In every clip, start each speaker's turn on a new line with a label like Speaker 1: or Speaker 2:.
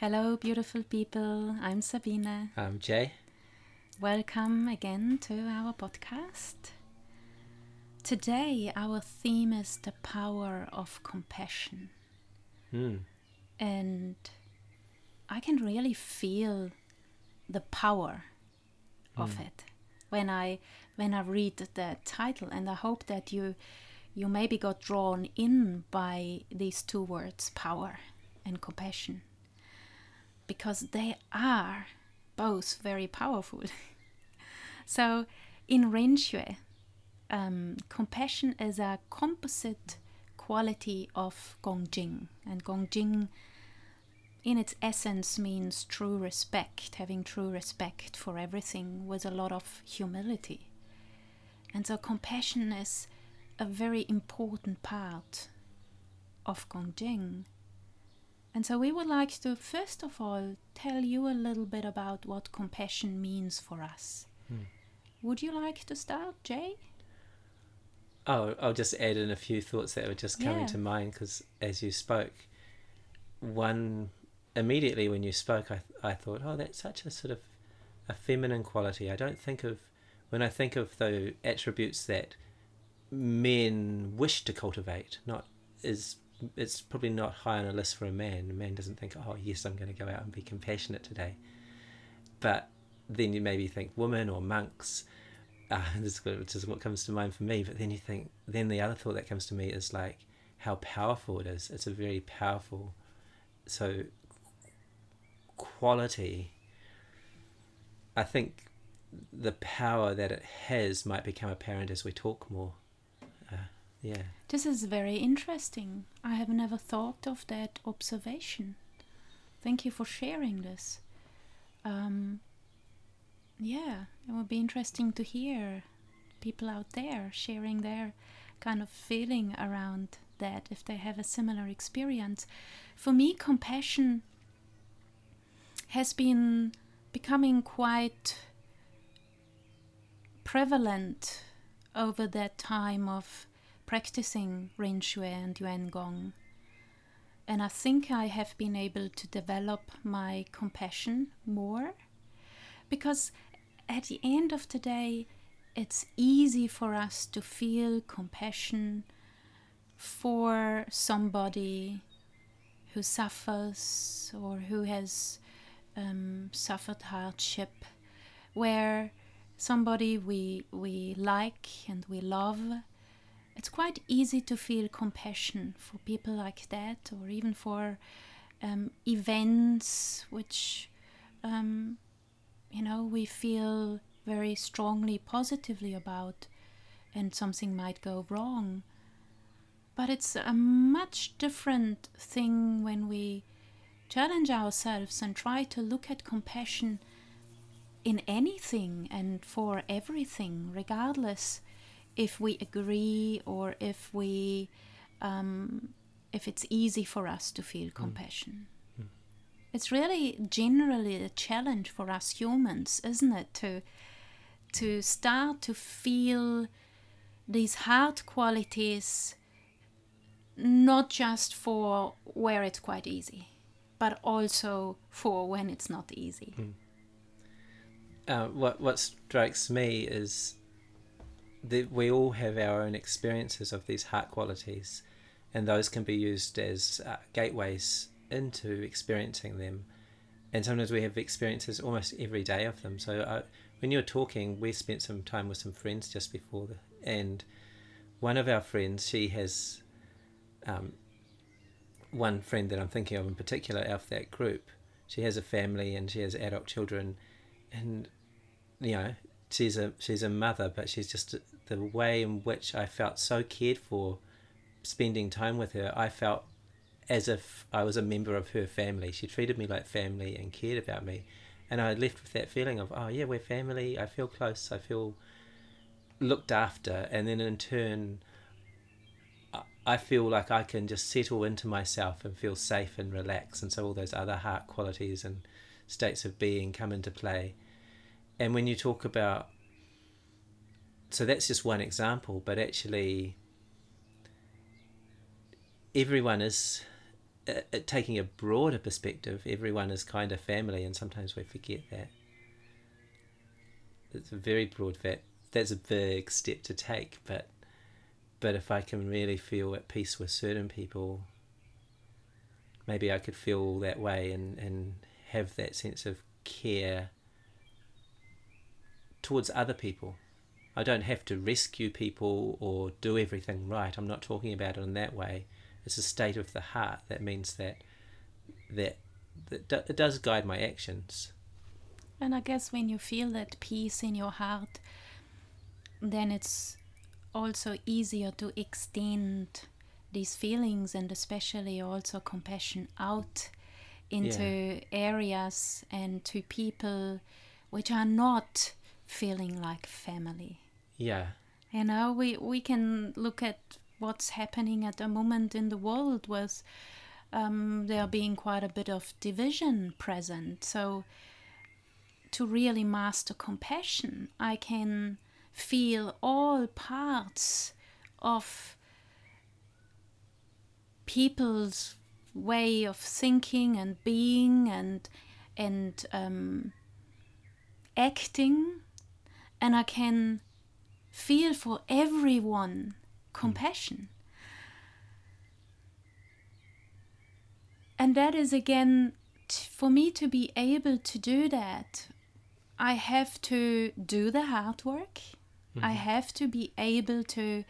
Speaker 1: Hello, beautiful people. I'm Sabine.
Speaker 2: I'm Jay.
Speaker 1: Welcome again to our podcast. Today, our theme is the power of compassion.
Speaker 2: Mm.
Speaker 1: And I can really feel the power of
Speaker 2: Mm.
Speaker 1: it when I when I read the title and I hope that you you maybe got drawn in by these two words power and compassion because they are both very powerful. so in Ren Xue, um, compassion is a composite quality of Gongjing, and Gongjing, in its essence, means true respect, having true respect for everything with a lot of humility. And so, compassion is a very important part of Gongjing. And so, we would like to first of all tell you a little bit about what compassion means for us.
Speaker 2: Hmm.
Speaker 1: Would you like to start, Jay?
Speaker 2: Oh, I'll just add in a few thoughts that were just coming
Speaker 1: Yeah.
Speaker 2: to mind because as you spoke, one immediately when you spoke, I I thought, oh, that's such a sort of a feminine quality. I don't think of when I think of the attributes that men wish to cultivate. Not is it's probably not high on a list for a man. A man doesn't think, oh yes, I'm going to go out and be compassionate today. But then you maybe think women or monks. Uh, this is which is what comes to mind for me. But then you think, then the other thought that comes to me is like how powerful it is. It's a very powerful, so quality. I think the power that it has might become apparent as we talk more. Yeah.
Speaker 1: This is very interesting. I have never thought of that observation. Thank you for sharing this. Um, yeah, it would be interesting to hear people out there sharing their kind of feeling around that if they have a similar experience. For me, compassion has been becoming quite prevalent over that time of practicing Ren Xue and Yuan Gong. And I think I have been able to develop my compassion more because at the end of the day, it's easy for us to feel compassion for somebody who suffers or who has um, suffered hardship, where somebody we we like and we love it's quite easy to feel compassion for people like that, or even for um, events which, um, you know, we feel very strongly positively about, and something might go wrong. But it's a much different thing when we challenge ourselves and try to look at compassion in anything and for everything, regardless if we agree or if we um, if it's easy for us to feel compassion.
Speaker 2: Mm.
Speaker 1: it's really generally a challenge for us humans isn't it to to start to feel these hard qualities not just for where it's quite easy but also for when it's not easy.
Speaker 2: Uh, what what strikes me is that we all have our own experiences of these heart qualities, and those can be used as uh, gateways into experiencing them. And sometimes we have experiences almost every day of them. So uh, when you're talking, we spent some time with some friends just before the and one of our friends, she has um, one friend that I'm thinking of in particular out of that group. She has a family and she has adult children, and you know she's a she's a mother, but she's just the way in which I felt so cared for, spending time with her. I felt as if I was a member of her family. She treated me like family and cared about me, and I left with that feeling of oh yeah we're family. I feel close. I feel looked after, and then in turn. I- feel like I can just settle into myself and feel safe and relax, and so all those other heart qualities and states of being come into play. And when you talk about, so that's just one example, but actually, everyone is uh, uh, taking a broader perspective, everyone is kind of family, and sometimes we forget that. It's a very broad fact. That's a big step to take, but but if I can really feel at peace with certain people, maybe I could feel that way and, and have that sense of care towards other people. I don't have to rescue people or do everything right. I'm not talking about it in that way. It's a state of the heart that means that that, that it does guide my actions.
Speaker 1: And I guess when you feel that peace in your heart, then it's also easier to extend these feelings and especially also compassion out into yeah. areas and to people which are not feeling like family.
Speaker 2: Yeah.
Speaker 1: You know, we, we can look at what's happening at the moment in the world with um, there being quite a bit of division present. So, to really master compassion, I can feel all parts of people's way of thinking and being and and um, acting, and I can feel for everyone compassion. And that is again, t- for me to be able to do that, I have to do the hard work. Mm-hmm. I have to be able to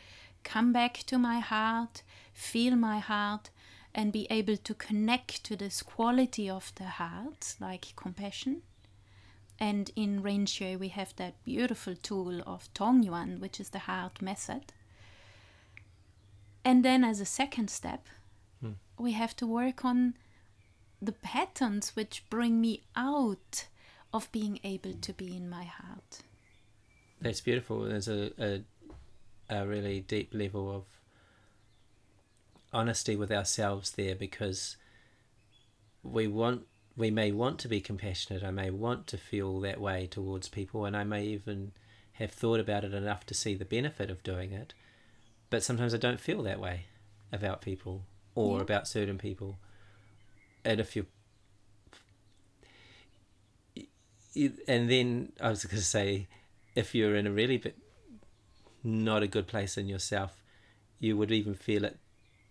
Speaker 1: come back to my heart, feel my heart, and be able to connect to this quality of the heart, like compassion. And in Ren Xue, we have that beautiful tool of Tongyuan, which is the heart method. And then, as a second step, hmm. we have to work on the patterns which bring me out of being able to be in my heart.
Speaker 2: That's beautiful. There's a, a, a really deep level of honesty with ourselves there because we want we may want to be compassionate i may want to feel that way towards people and i may even have thought about it enough to see the benefit of doing it but sometimes i don't feel that way about people or yeah. about certain people and if you and then i was going to say if you're in a really bit not a good place in yourself, you would even feel it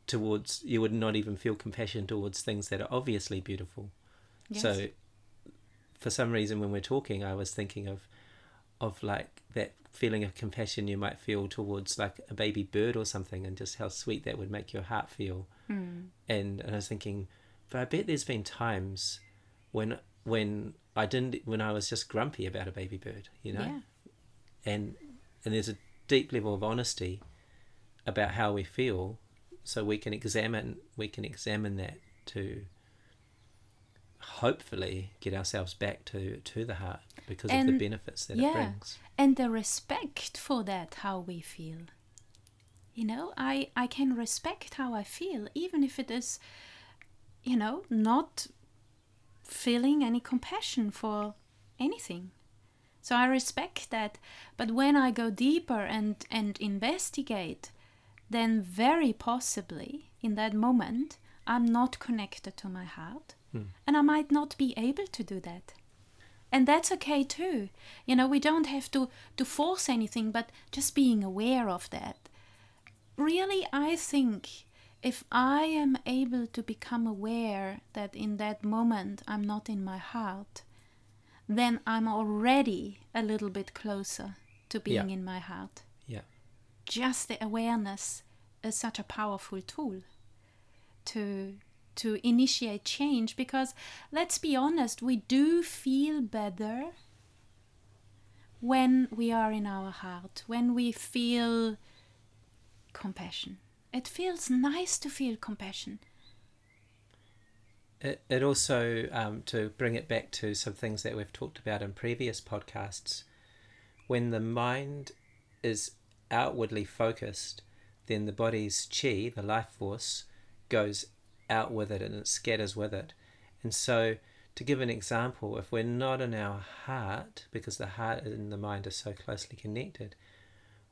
Speaker 2: towards you would not even feel compassion towards things that are obviously beautiful. Yes. So for some reason when we're talking I was thinking of of like that feeling of compassion you might feel towards like a baby bird or something and just how sweet that would make your heart feel. Mm. And, and I was thinking, but I bet there's been times when when I didn't when I was just grumpy about a baby bird, you know? Yeah and and there's a deep level of honesty about how we feel so we can examine we can examine that to hopefully get ourselves back to to the heart because and, of the benefits that yeah, it brings
Speaker 1: and the respect for that how we feel you know i i can respect how i feel even if it is you know not feeling any compassion for anything so I respect that. But when I go deeper and, and investigate, then very possibly in that moment, I'm not connected to my heart. And I might not be able to do that. And that's okay too. You know, we don't have to, to force anything, but just being aware of that. Really, I think if I am able to become aware that in that moment I'm not in my heart, then I'm already a little bit closer to being yeah. in my heart.
Speaker 2: Yeah.
Speaker 1: Just the awareness is such a powerful tool to to initiate change because let's be honest, we do feel better when we are in our heart, when we feel compassion. It feels nice to feel compassion
Speaker 2: it, it also um, to bring it back to some things that we've talked about in previous podcasts when the mind is outwardly focused then the body's chi the life force goes out with it and it scatters with it and so to give an example if we're not in our heart because the heart and the mind are so closely connected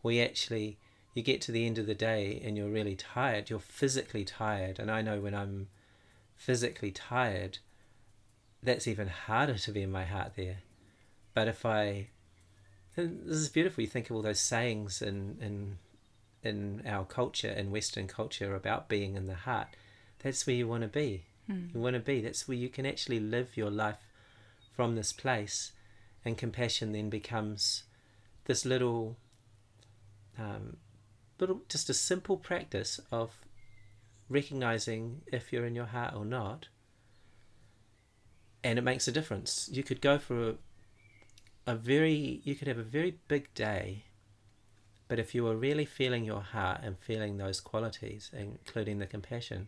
Speaker 2: we actually you get to the end of the day and you're really tired you're physically tired and i know when i'm physically tired, that's even harder to be in my heart there. But if I, this is beautiful. You think of all those sayings in in in our culture, in Western culture, about being in the heart. That's where you want to be.
Speaker 1: Mm.
Speaker 2: You want to be. That's where you can actually live your life from this place, and compassion then becomes this little, um, little, just a simple practice of recognizing if you're in your heart or not. And it makes a difference. You could go for a, a very, you could have a very big day, but if you were really feeling your heart and feeling those qualities, including the compassion,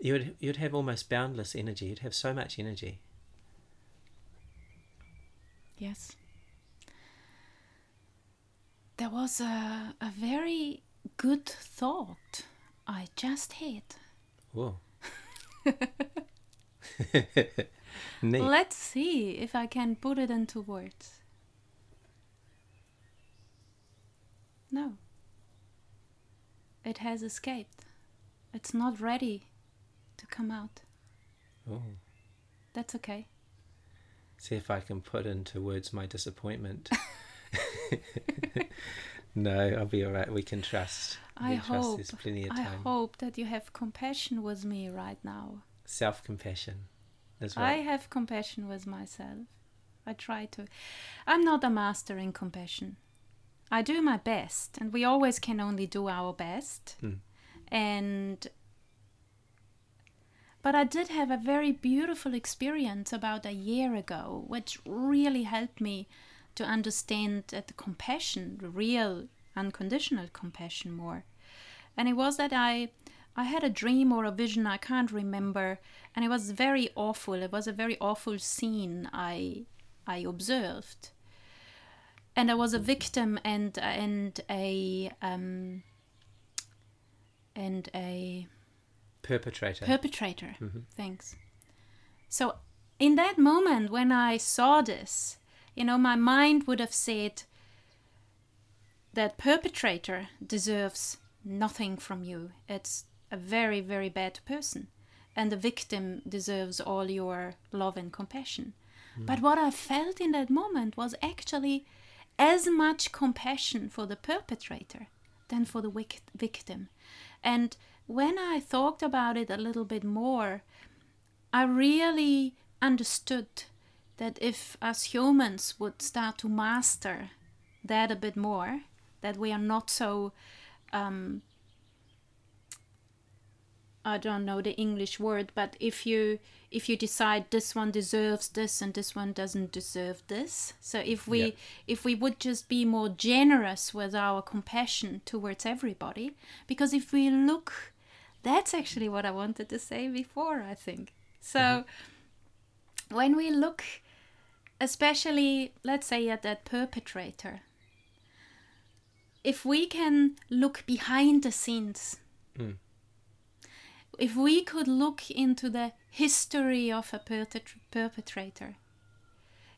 Speaker 2: you would you'd have almost boundless energy. You'd have so much energy.
Speaker 1: Yes. There was a, a very good thought I just had.
Speaker 2: Whoa.
Speaker 1: Let's see if I can put it into words. No. It has escaped. It's not ready come out.
Speaker 2: Oh.
Speaker 1: That's okay.
Speaker 2: See if I can put into words my disappointment. no, I'll be alright. We can trust.
Speaker 1: I
Speaker 2: we trust
Speaker 1: hope.
Speaker 2: there's plenty of
Speaker 1: I hope that you have compassion with me right now.
Speaker 2: Self compassion. That's
Speaker 1: I have compassion with myself. I try to. I'm not a master in compassion. I do my best, and we always can only do our best.
Speaker 2: Mm.
Speaker 1: And but I did have a very beautiful experience about a year ago, which really helped me to understand the compassion, the real unconditional compassion, more. And it was that I I had a dream or a vision, I can't remember, and it was very awful. It was a very awful scene I I observed. And I was a victim and and a um, and a
Speaker 2: Perpetrator.
Speaker 1: perpetrator.
Speaker 2: Mhm.
Speaker 1: Thanks. So, in that moment when I saw this, you know, my mind would have said that perpetrator deserves nothing from you. It's a very, very bad person. And the victim deserves all your love and compassion. But what I felt in that moment was actually as much compassion for the perpetrator than for the wic- victim. And when I thought about it a little bit more, I really understood that if us humans would start to master that a bit more, that we are not so um, I don't know the English word, but if you if you decide this one deserves this and this one doesn't deserve this, so if we
Speaker 2: Yeah.
Speaker 1: if we would just be more generous with our compassion towards everybody, because if we look, that's actually what I wanted to say before. I think so. When we look, especially let's say at that perpetrator, if we can look behind the scenes
Speaker 2: Mm.
Speaker 1: If we could look into the history of a perpetrator,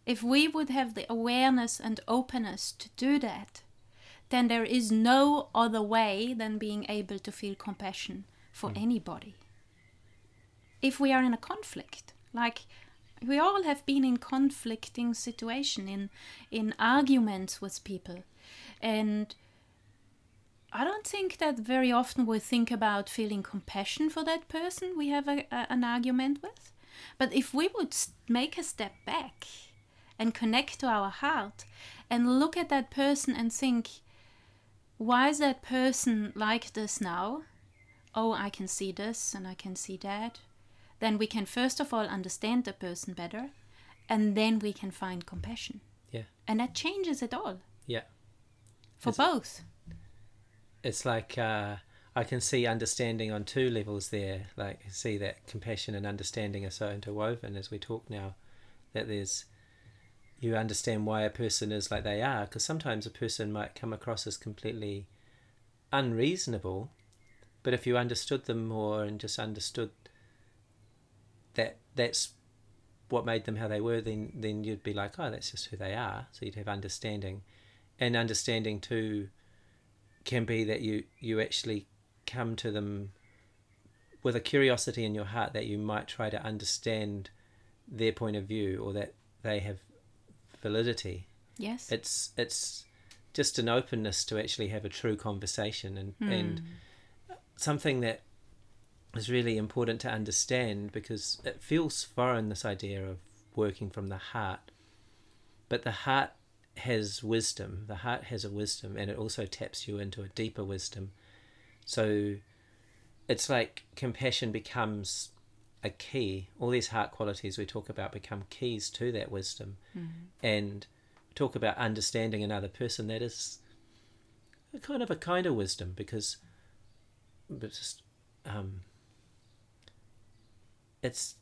Speaker 1: if we would have the awareness and openness to do that, then there is no other way than being able to feel compassion for mm. anybody. If we are in a conflict, like we all have been in conflicting situation in in arguments with people and I don't think that very often we think about feeling compassion for that person we have a, a- an argument with. But if we would make a step back and connect to our heart and look at that person and think, why is that person like this now? Oh, I can see this and I can see that. Then we can first of all understand the person better and then we can find compassion.
Speaker 2: Yeah.
Speaker 1: And that changes it all
Speaker 2: Yeah.
Speaker 1: for
Speaker 2: It's-
Speaker 1: both.
Speaker 2: It's like uh, I can see understanding on two levels there. Like see that compassion and understanding are so interwoven as we talk now. That there's you understand why a person is like they are because sometimes a person might come across as completely unreasonable, but if you understood them more and just understood that that's what made them how they were, then then you'd be like, oh, that's just who they are. So you'd have understanding, and understanding too can be that you you actually come to them with a curiosity in your heart that you might try to understand their point of view or that they have validity.
Speaker 1: Yes.
Speaker 2: It's it's just an openness to actually have a true conversation and
Speaker 1: Hmm.
Speaker 2: and something that is really important to understand because it feels foreign this idea of working from the heart but the heart has wisdom the heart has a wisdom and it also taps you into a deeper wisdom. So it's like compassion becomes a key. All these heart qualities we talk about become keys to that wisdom. And talk about understanding another person that is a kind of a kind of wisdom because but just um it's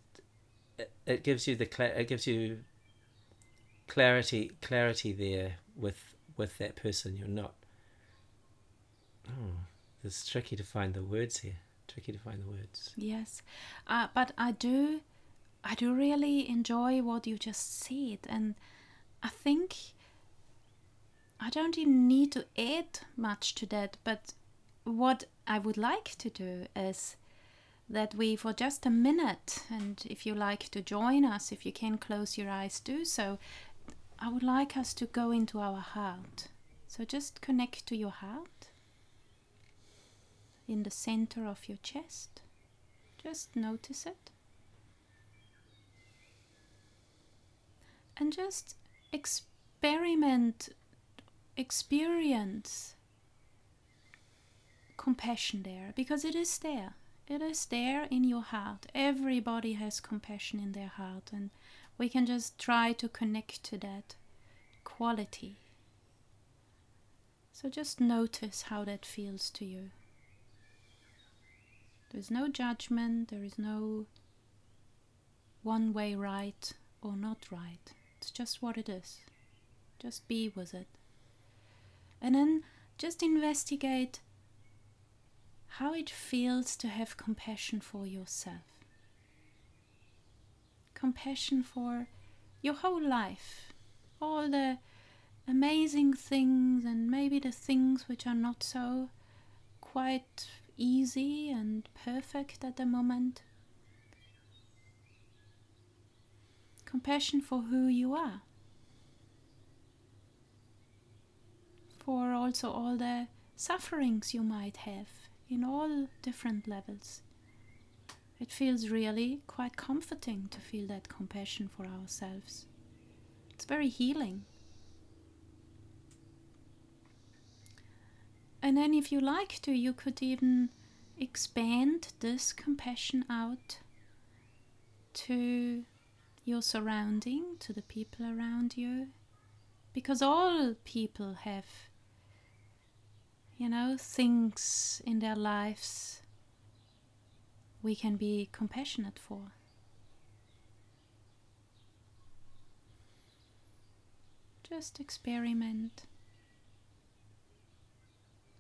Speaker 2: it, it gives you the cla- it gives you clarity clarity there with with that person you're not oh it's tricky to find the words here tricky to find the words
Speaker 1: Yes, uh, but I do, I do really enjoy what you just said, and I think I don't even need to add much to that. But what I would like to do is that we, for just a minute, and if you like to join us, if you can close your eyes, do so. I would like us to go into our heart. So just connect to your heart in the center of your chest. Just notice it. And just experiment, experience compassion there because it is there. It is there in your heart. Everybody has compassion in their heart, and we can just try to connect to that quality. So just notice how that feels to you. There's no judgment, there is no one way right or not right. It's just what it is. Just be with it. And then just investigate how it feels to have compassion for yourself. Compassion for your whole life. All the amazing things and maybe the things which are not so quite easy and perfect at the moment. Compassion for who you are. For also all the sufferings you might have in all different levels. It feels really quite comforting to feel that compassion for ourselves. It's very healing. And then, if you like to, you could even expand this compassion out to your surrounding, to the people around you, because all people have, you know, things in their lives we can be compassionate for. Just experiment.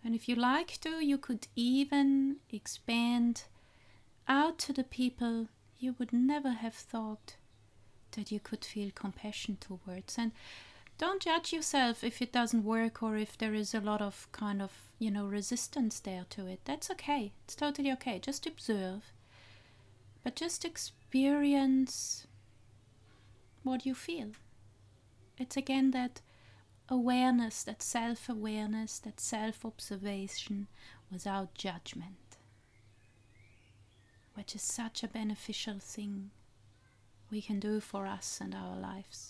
Speaker 1: And if you like to, you could even expand out to the people you would never have thought that you could feel compassion towards. And don't judge yourself if it doesn't work or if there is a lot of kind of, you know, resistance there to it. That's okay. It's totally okay. Just observe. But just experience what you feel. It's again that awareness, that self awareness, that self observation without judgment, which is such a beneficial thing we can do for us and our lives.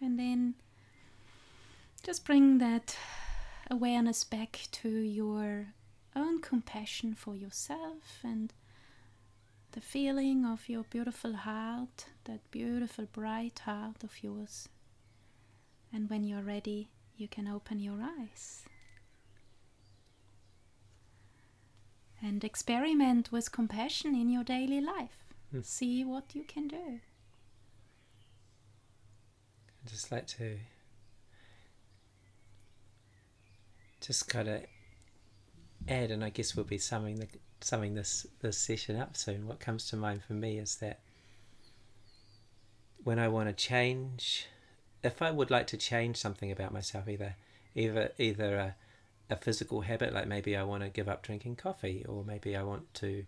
Speaker 1: And then just bring that awareness back to your own compassion for yourself and the feeling of your beautiful heart, that beautiful bright heart of yours. And when you're ready, you can open your eyes. And experiment with compassion in your daily life.
Speaker 2: Hmm.
Speaker 1: See what you can do.
Speaker 2: I'd just like to just kind of add, and I guess we'll be summing the summing this this session up soon. What comes to mind for me is that when I want to change, if I would like to change something about myself, either either either a, a physical habit, like maybe I want to give up drinking coffee, or maybe I want to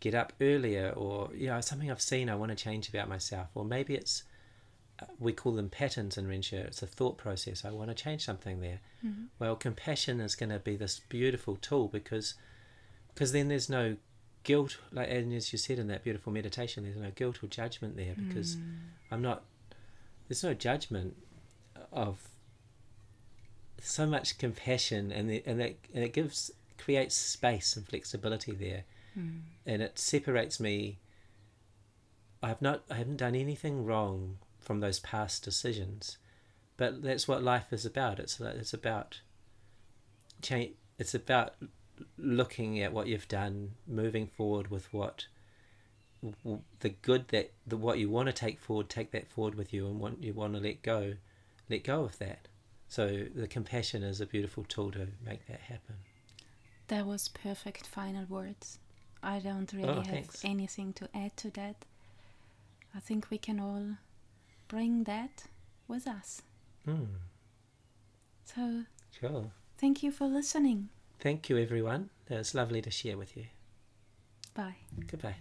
Speaker 2: get up earlier, or you know something I've seen I want to change about myself, or maybe it's we call them patterns in Ren Xue. It's a thought process. I want to change something there.
Speaker 1: Mm-hmm.
Speaker 2: Well, compassion is going to be this beautiful tool because because then there's no guilt like and as you said in that beautiful meditation there's no guilt or judgment there because
Speaker 1: Mm.
Speaker 2: i'm not there's no judgment of so much compassion and the, and that and it gives creates space and flexibility there
Speaker 1: Mm.
Speaker 2: and it separates me i've not i haven't done anything wrong from those past decisions but that's what life is about it's it's about change it's about looking at what you've done moving forward with what the good that the what you want to take forward take that forward with you and what you want to let go let go of that so the compassion is a beautiful tool to make that happen
Speaker 1: That was perfect final words. I don't really
Speaker 2: Oh,
Speaker 1: have
Speaker 2: thanks.
Speaker 1: anything to add to that. I think we can all bring that with us.
Speaker 2: mm,
Speaker 1: So,
Speaker 2: cool
Speaker 1: thank you for listening.
Speaker 2: thank you everyone it was lovely to share with you
Speaker 1: Bye.
Speaker 2: goodbye